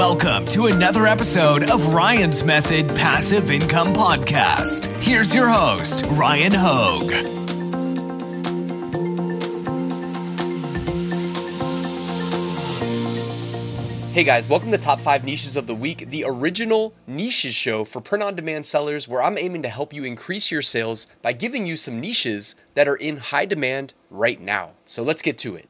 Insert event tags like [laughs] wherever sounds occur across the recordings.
Welcome to another episode of Ryan's Method Passive Income Podcast. Here's your host, Ryan Hogue. Hey guys, welcome to Top 5 Niches of the Week, the original niches show for print on demand sellers where I'm aiming to help you increase your sales by giving you some niches that are in high demand right now. So let's get to it.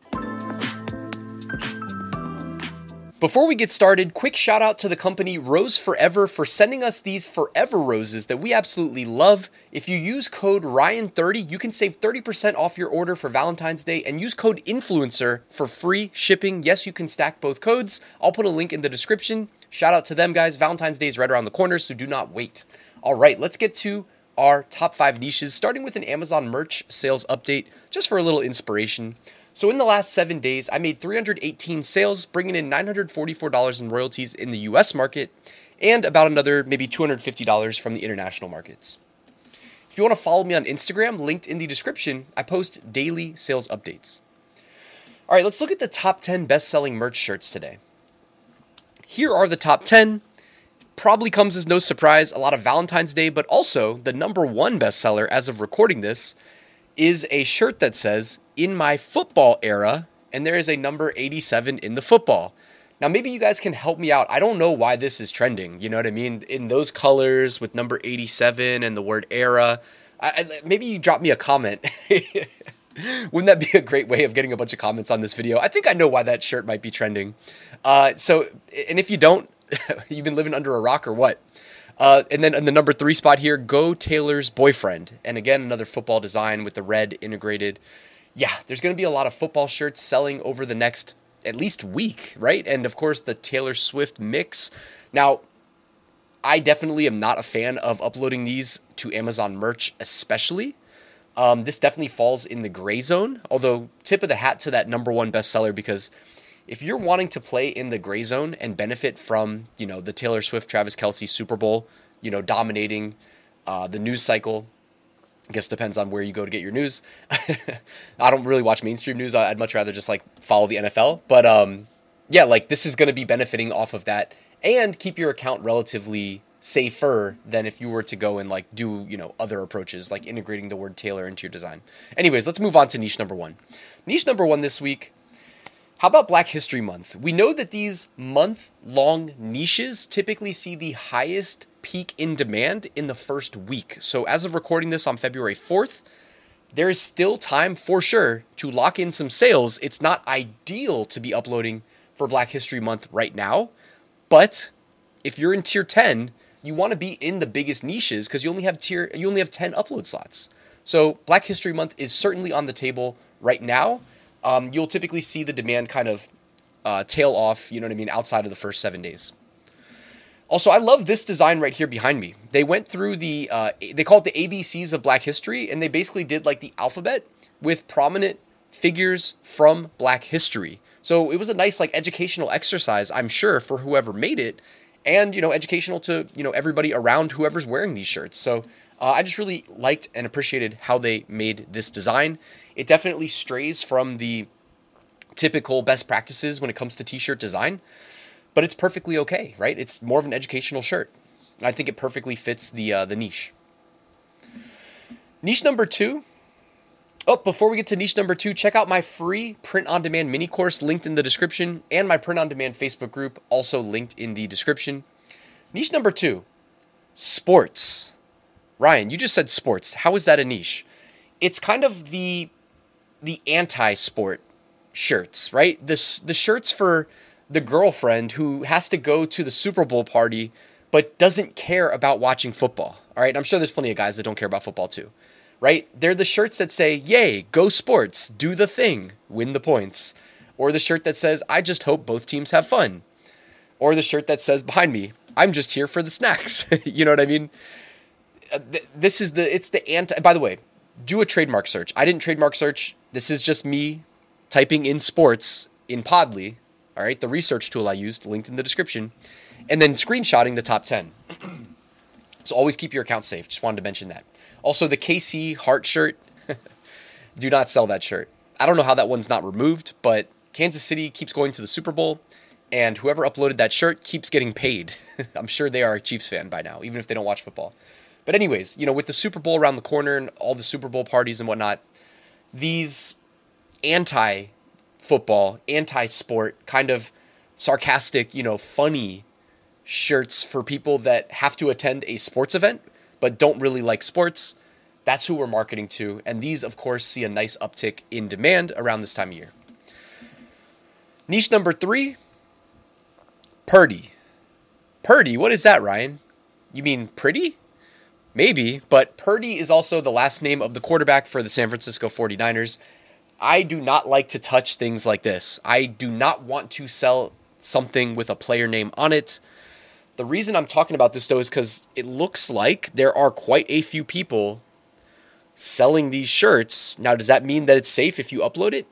Before we get started, quick shout out to the company Rose Forever for sending us these forever roses that we absolutely love. If you use code Ryan30, you can save 30% off your order for Valentine's Day and use code INFLUENCER for free shipping. Yes, you can stack both codes. I'll put a link in the description. Shout out to them, guys. Valentine's Day is right around the corner, so do not wait. All right, let's get to our top five niches, starting with an Amazon merch sales update, just for a little inspiration. So in the last seven days, I made 318 sales, bringing in $944 in royalties in the US market and about another maybe $250 from the international markets. If you want to follow me on Instagram, linked in the description, I post daily sales updates. All right, let's look at the top 10 best selling merch shirts today. Here are the top 10. Probably comes as no surprise, a lot of Valentine's Day, but also the number one bestseller as of recording this is a shirt that says in my football era, and there is a number 87 in the football. Now, maybe you guys can help me out. I don't know why this is trending. You know what I mean? In those colors with number 87 and the word era. I, maybe you drop me a comment. [laughs] Wouldn't that be a great way of getting a bunch of comments on this video? I think I know why that shirt might be trending. Uh, so, and if you don't, [laughs] you've been living under a rock or what? Uh, and then in the number three spot here, Go Taylor's Boyfriend. And again, another football design with the red integrated yeah, there's going to be a lot of football shirts selling over the next at least week, right? And of course, the Taylor Swift mix. Now, I definitely am not a fan of uploading these to Amazon merch, especially. Um, this definitely falls in the gray zone, although, tip of the hat to that number one bestseller because if you're wanting to play in the gray zone and benefit from, you know, the Taylor Swift Travis Kelce Super Bowl, you know, dominating uh, the news cycle, I guess depends on where you go to get your news. [laughs] I don't really watch mainstream news. I'd much rather just like follow the NFL. But um, yeah, like this is going to be benefiting off of that and keep your account relatively safer than if you were to go and like do you know other approaches like integrating the word Taylor into your design. Anyways, let's move on to niche number one. Niche number one this week. How about Black History Month? We know that these month long niches typically see the highest peak in demand in the first week. So, as of recording this on February 4th, there is still time for sure to lock in some sales. It's not ideal to be uploading for Black History Month right now, but if you're in tier 10, you want to be in the biggest niches because you only have tier you only have 10 upload slots. So Black History Month is certainly on the table right now. Um, you'll typically see the demand kind of uh, tail off, you know what I mean, outside of the first seven days. Also, I love this design right here behind me. They went through the, uh, they call it the ABCs of Black History, and they basically did like the alphabet with prominent figures from Black History. So it was a nice like educational exercise, I'm sure, for whoever made it, and you know, educational to you know everybody around whoever's wearing these shirts. So uh, I just really liked and appreciated how they made this design. It definitely strays from the typical best practices when it comes to t-shirt design but it's perfectly okay, right? It's more of an educational shirt. I think it perfectly fits the uh, the niche. Niche number two. Oh, before we get to niche number two, check out my free print on demand mini course linked in the description and my print on demand Facebook group also linked in the description. Niche number two sports. Ryan, you just said sports. How is that a niche? It's kind of the the anti sport shirts, right? The, the shirts for the girlfriend who has to go to the Super Bowl party but doesn't care about watching football. All right, I'm sure there's plenty of guys that don't care about football too. Right? They're the shirts that say, "Yay, go sports, do the thing, win the points." Or the shirt that says, "I just hope both teams have fun." Or the shirt that says behind me, "I'm just here for the snacks." [laughs] you know what I mean? Uh, this is the it's the anti by the way, do a trademark search. I didn't trademark search. This is just me typing in sports in Podly all right, the research tool I used, linked in the description, and then screenshotting the top 10. [clears throat] so always keep your account safe. Just wanted to mention that. Also, the KC heart shirt, [laughs] do not sell that shirt. I don't know how that one's not removed, but Kansas City keeps going to the Super Bowl. And whoever uploaded that shirt keeps getting paid. [laughs] I'm sure they are a Chiefs fan by now, even if they don't watch football. But, anyways, you know, with the Super Bowl around the corner and all the Super Bowl parties and whatnot, these anti football, anti sport, kind of sarcastic, you know, funny shirts for people that have to attend a sports event but don't really like sports. That's who we're marketing to. And these, of course, see a nice uptick in demand around this time of year. Niche number three Purdy. Purdy, what is that, Ryan? You mean pretty? Maybe, but Purdy is also the last name of the quarterback for the San Francisco 49ers. I do not like to touch things like this. I do not want to sell something with a player name on it. The reason I'm talking about this though is because it looks like there are quite a few people selling these shirts. Now, does that mean that it's safe if you upload it?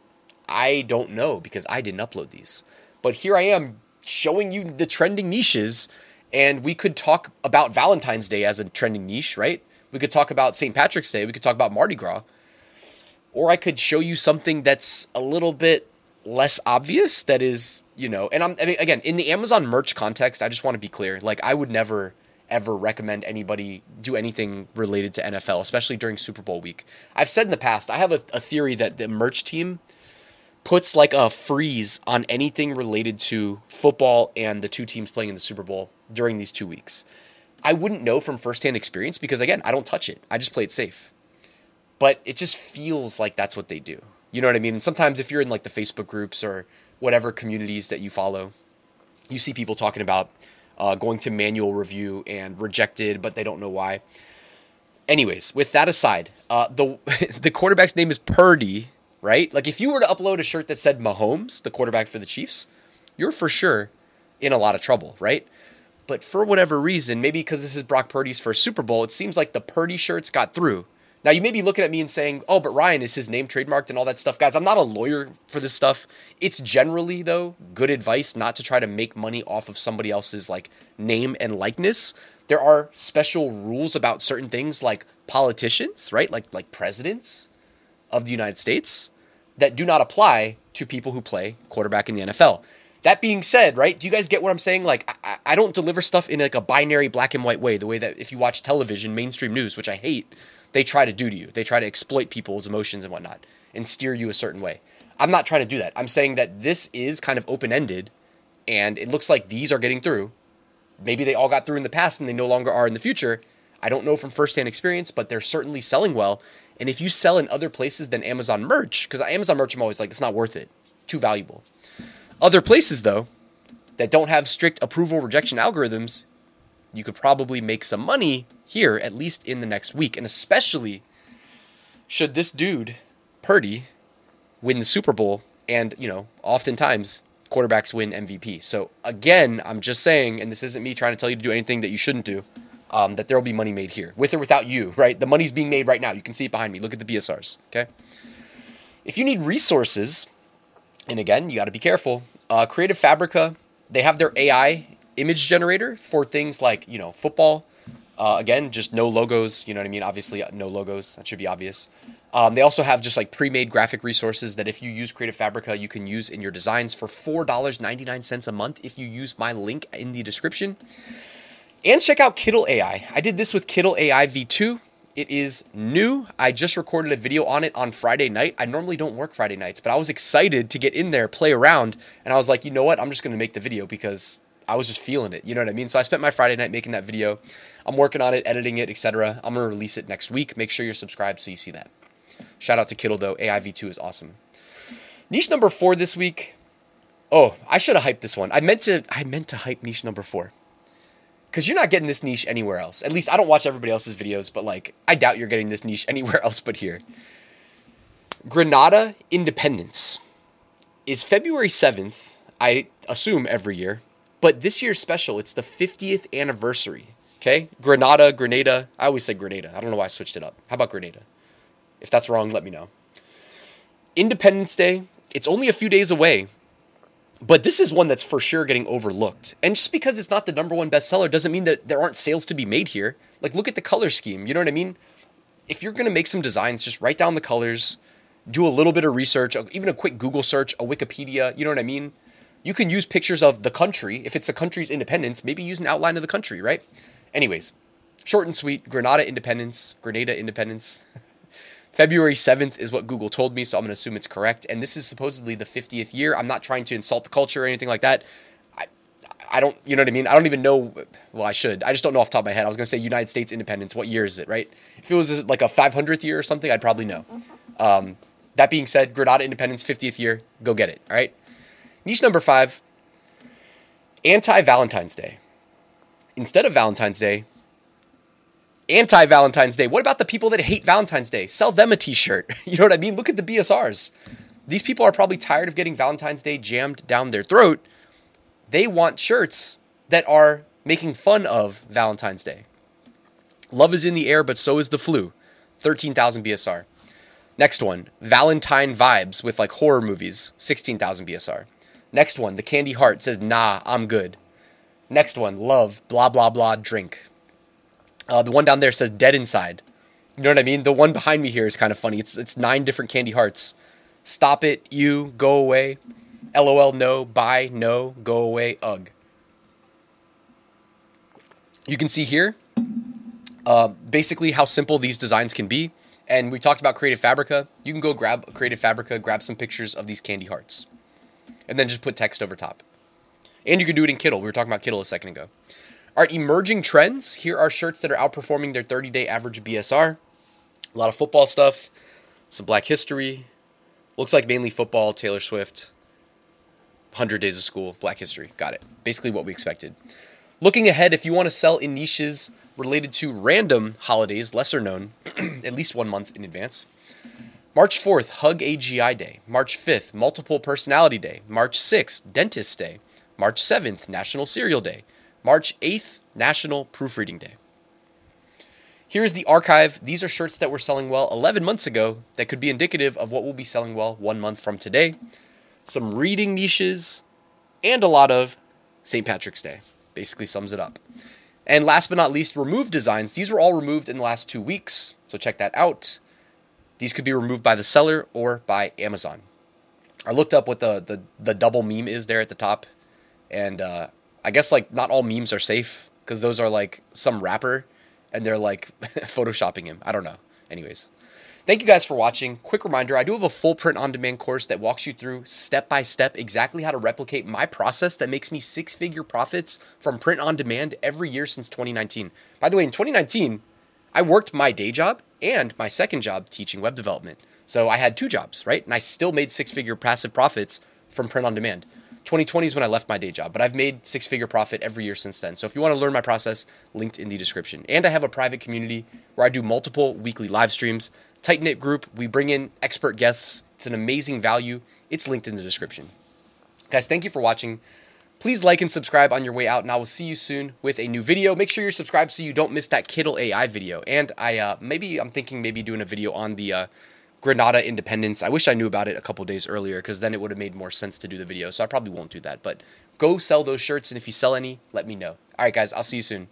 I don't know because I didn't upload these. But here I am showing you the trending niches, and we could talk about Valentine's Day as a trending niche, right? We could talk about St. Patrick's Day. We could talk about Mardi Gras. Or I could show you something that's a little bit less obvious that is, you know, and I'm I mean, again, in the Amazon merch context, I just want to be clear. Like I would never ever recommend anybody do anything related to NFL, especially during Super Bowl week. I've said in the past, I have a, a theory that the merch team puts like a freeze on anything related to football and the two teams playing in the Super Bowl during these two weeks. I wouldn't know from firsthand experience because again, I don't touch it. I just play it safe. But it just feels like that's what they do. You know what I mean? And sometimes if you're in like the Facebook groups or whatever communities that you follow, you see people talking about uh, going to manual review and rejected, but they don't know why. Anyways, with that aside, uh, the [laughs] the quarterback's name is Purdy, right? Like if you were to upload a shirt that said Mahomes, the quarterback for the Chiefs, you're for sure in a lot of trouble, right? But for whatever reason, maybe because this is Brock Purdy's first Super Bowl, it seems like the Purdy shirts got through. Now, you may be looking at me and saying, oh, but Ryan, is his name trademarked and all that stuff? Guys, I'm not a lawyer for this stuff. It's generally, though, good advice not to try to make money off of somebody else's like name and likeness. There are special rules about certain things like politicians, right? Like like presidents of the United States that do not apply to people who play quarterback in the NFL. That being said, right? Do you guys get what I'm saying? Like, I, I don't deliver stuff in like a binary black and white way, the way that if you watch television, mainstream news, which I hate, they try to do to you. They try to exploit people's emotions and whatnot and steer you a certain way. I'm not trying to do that. I'm saying that this is kind of open ended and it looks like these are getting through. Maybe they all got through in the past and they no longer are in the future. I don't know from firsthand experience, but they're certainly selling well. And if you sell in other places than Amazon merch, because Amazon merch, I'm always like, it's not worth it, too valuable. Other places, though, that don't have strict approval rejection algorithms, you could probably make some money here, at least in the next week. And especially should this dude, Purdy, win the Super Bowl, and, you know, oftentimes quarterbacks win MVP. So again, I'm just saying, and this isn't me trying to tell you to do anything that you shouldn't do, um, that there will be money made here, with or without you, right? The money's being made right now. You can see it behind me. Look at the BSRs, okay? If you need resources, and again, you got to be careful. Uh, Creative Fabrica, they have their AI image generator for things like you know football. Uh, again, just no logos. You know what I mean? Obviously, uh, no logos. That should be obvious. Um, they also have just like pre-made graphic resources that if you use Creative Fabrica, you can use in your designs for four dollars ninety nine cents a month if you use my link in the description. And check out Kittl AI. I did this with Kittl AI V2. It is new. I just recorded a video on it on Friday night. I normally don't work Friday nights, but I was excited to get in there, play around, and I was like, you know what? I'm just going to make the video because I was just feeling it. You know what I mean? So I spent my Friday night making that video. I'm working on it, editing it, etc. I'm going to release it next week. Make sure you're subscribed so you see that. Shout out to Kittl though. AIV2 is awesome. Niche number 4 this week. Oh, I should have hyped this one. I meant to I meant to hype niche number 4 because you're not getting this niche anywhere else. At least I don't watch everybody else's videos, but like I doubt you're getting this niche [laughs] anywhere else but here. Granada Independence is February 7th, I assume every year, but this year's special, it's the 50th anniversary. Okay? Granada, Grenada. I always say Grenada. I don't know why I switched it up. How about Grenada? If that's wrong, let me know. Independence Day, it's only a few days away, but this is one that's for sure getting overlooked. And just because it's not the number one bestseller doesn't mean that there aren't sales to be made here. Like, look at the color scheme. You know what I mean? If you're going to make some designs, just write down the colors, do a little bit of research, uh, even a quick Google search, a Wikipedia. You know what I mean? You can use pictures of the country. If it's a country's independence, maybe use an outline of the country, right? Anyways, short and sweet Grenada independence, Grenada independence. [laughs] February 7th is what Google told me, so I'm going to assume it's correct. And this is supposedly the 50th year. I'm not trying to insult the culture or anything like that. I, I don't, you know what I mean? I don't even know. Well, I should. I just don't know off the top of my head. I was going to say United States independence. What year is it, right? If it was like a 500th year or something, I'd probably know. Um, that being said, Granada independence, 50th year. Go get it, all right? Niche number five anti Valentine's Day. Instead of Valentine's Day, anti Valentine's Day. What about the people that hate Valentine's Day? Sell them a t shirt. [laughs] You know what I mean? Look at the BSRs. These people are probably tired of getting Valentine's Day jammed down their throat. They want shirts that are making fun of Valentine's Day. Love is in the air, but so is the flu. 13,000 BSR. Next one, Valentine Vibes with like horror movies, 16,000 BSR. Next one, The Candy Heart says, nah, I'm good. Next one, Love, blah, blah, blah, drink. Uh, the one down there says Dead Inside. You know what I mean? The one behind me here is kind of funny. It's it's nine different candy hearts. Stop it, you, go away. LOL, no, bye, no, go away, ugh. You can see here uh, basically how simple these designs can be. And we talked about Creative Fabrica. You can go grab Creative Fabrica, grab some pictures of these candy hearts, and then just put text over top. And you can do it in Kittl. We were talking about Kittl a second ago. All right, emerging trends. Here are shirts that are outperforming their 30 day average BSR. A lot of football stuff, some black history. Looks like mainly football, Taylor Swift, 100 Days of School, Black History. Got it. Basically what we expected. Looking ahead, if you want to sell in niches related to random holidays, lesser known, [clears throat] at least one month in advance. March 4th, Hug a GI Day. March 5th, Multiple Personality Day. March 6th, Dentist Day. March 7th, National Cereal Day. March 8th, National Proofreading Day. Here's the archive. These are shirts that were selling well 11 months ago that could be indicative of what will be selling well one month from today. Some reading niches and a lot of St. Patrick's Day. Basically sums it up. And last but not least, removed designs. These were all removed in the last two weeks, so check that out. These could be removed by the seller or by Amazon. I looked up what the the, the double meme is there at the top, and uh, I guess like not all memes are safe because those are like some rapper and they're like [laughs] photoshopping him. I don't know. Anyways, thank you guys for watching. Quick reminder I do have a full print on demand course that walks you through step by step exactly how to replicate my process that makes me six figure profits from print on demand every year since 2019. By the way, in 2019, I worked my day job and my second job teaching web development. So I had two jobs, right? And I still made six figure passive profits from print on demand. 2020 is when I left my day job, but I've made six figure profit every year since then. So if you want to learn my process, linked in the description. And I have a private community where I do multiple weekly live streams. Tight knit group, we bring in expert guests. It's an amazing value. It's linked in the description. Guys, thank you for watching. Please like and subscribe on your way out, and I will see you soon with a new video. Make sure you're subscribed so you don't miss that Kittl AI video. And I uh, maybe I'm thinking maybe doing a video on the uh, Grenada independence. I wish I knew about it a couple days earlier because then it would have made more sense to do the video. So I probably won't do that. But go sell those shirts, and if you sell any, let me know. All right, guys, I'll see you soon.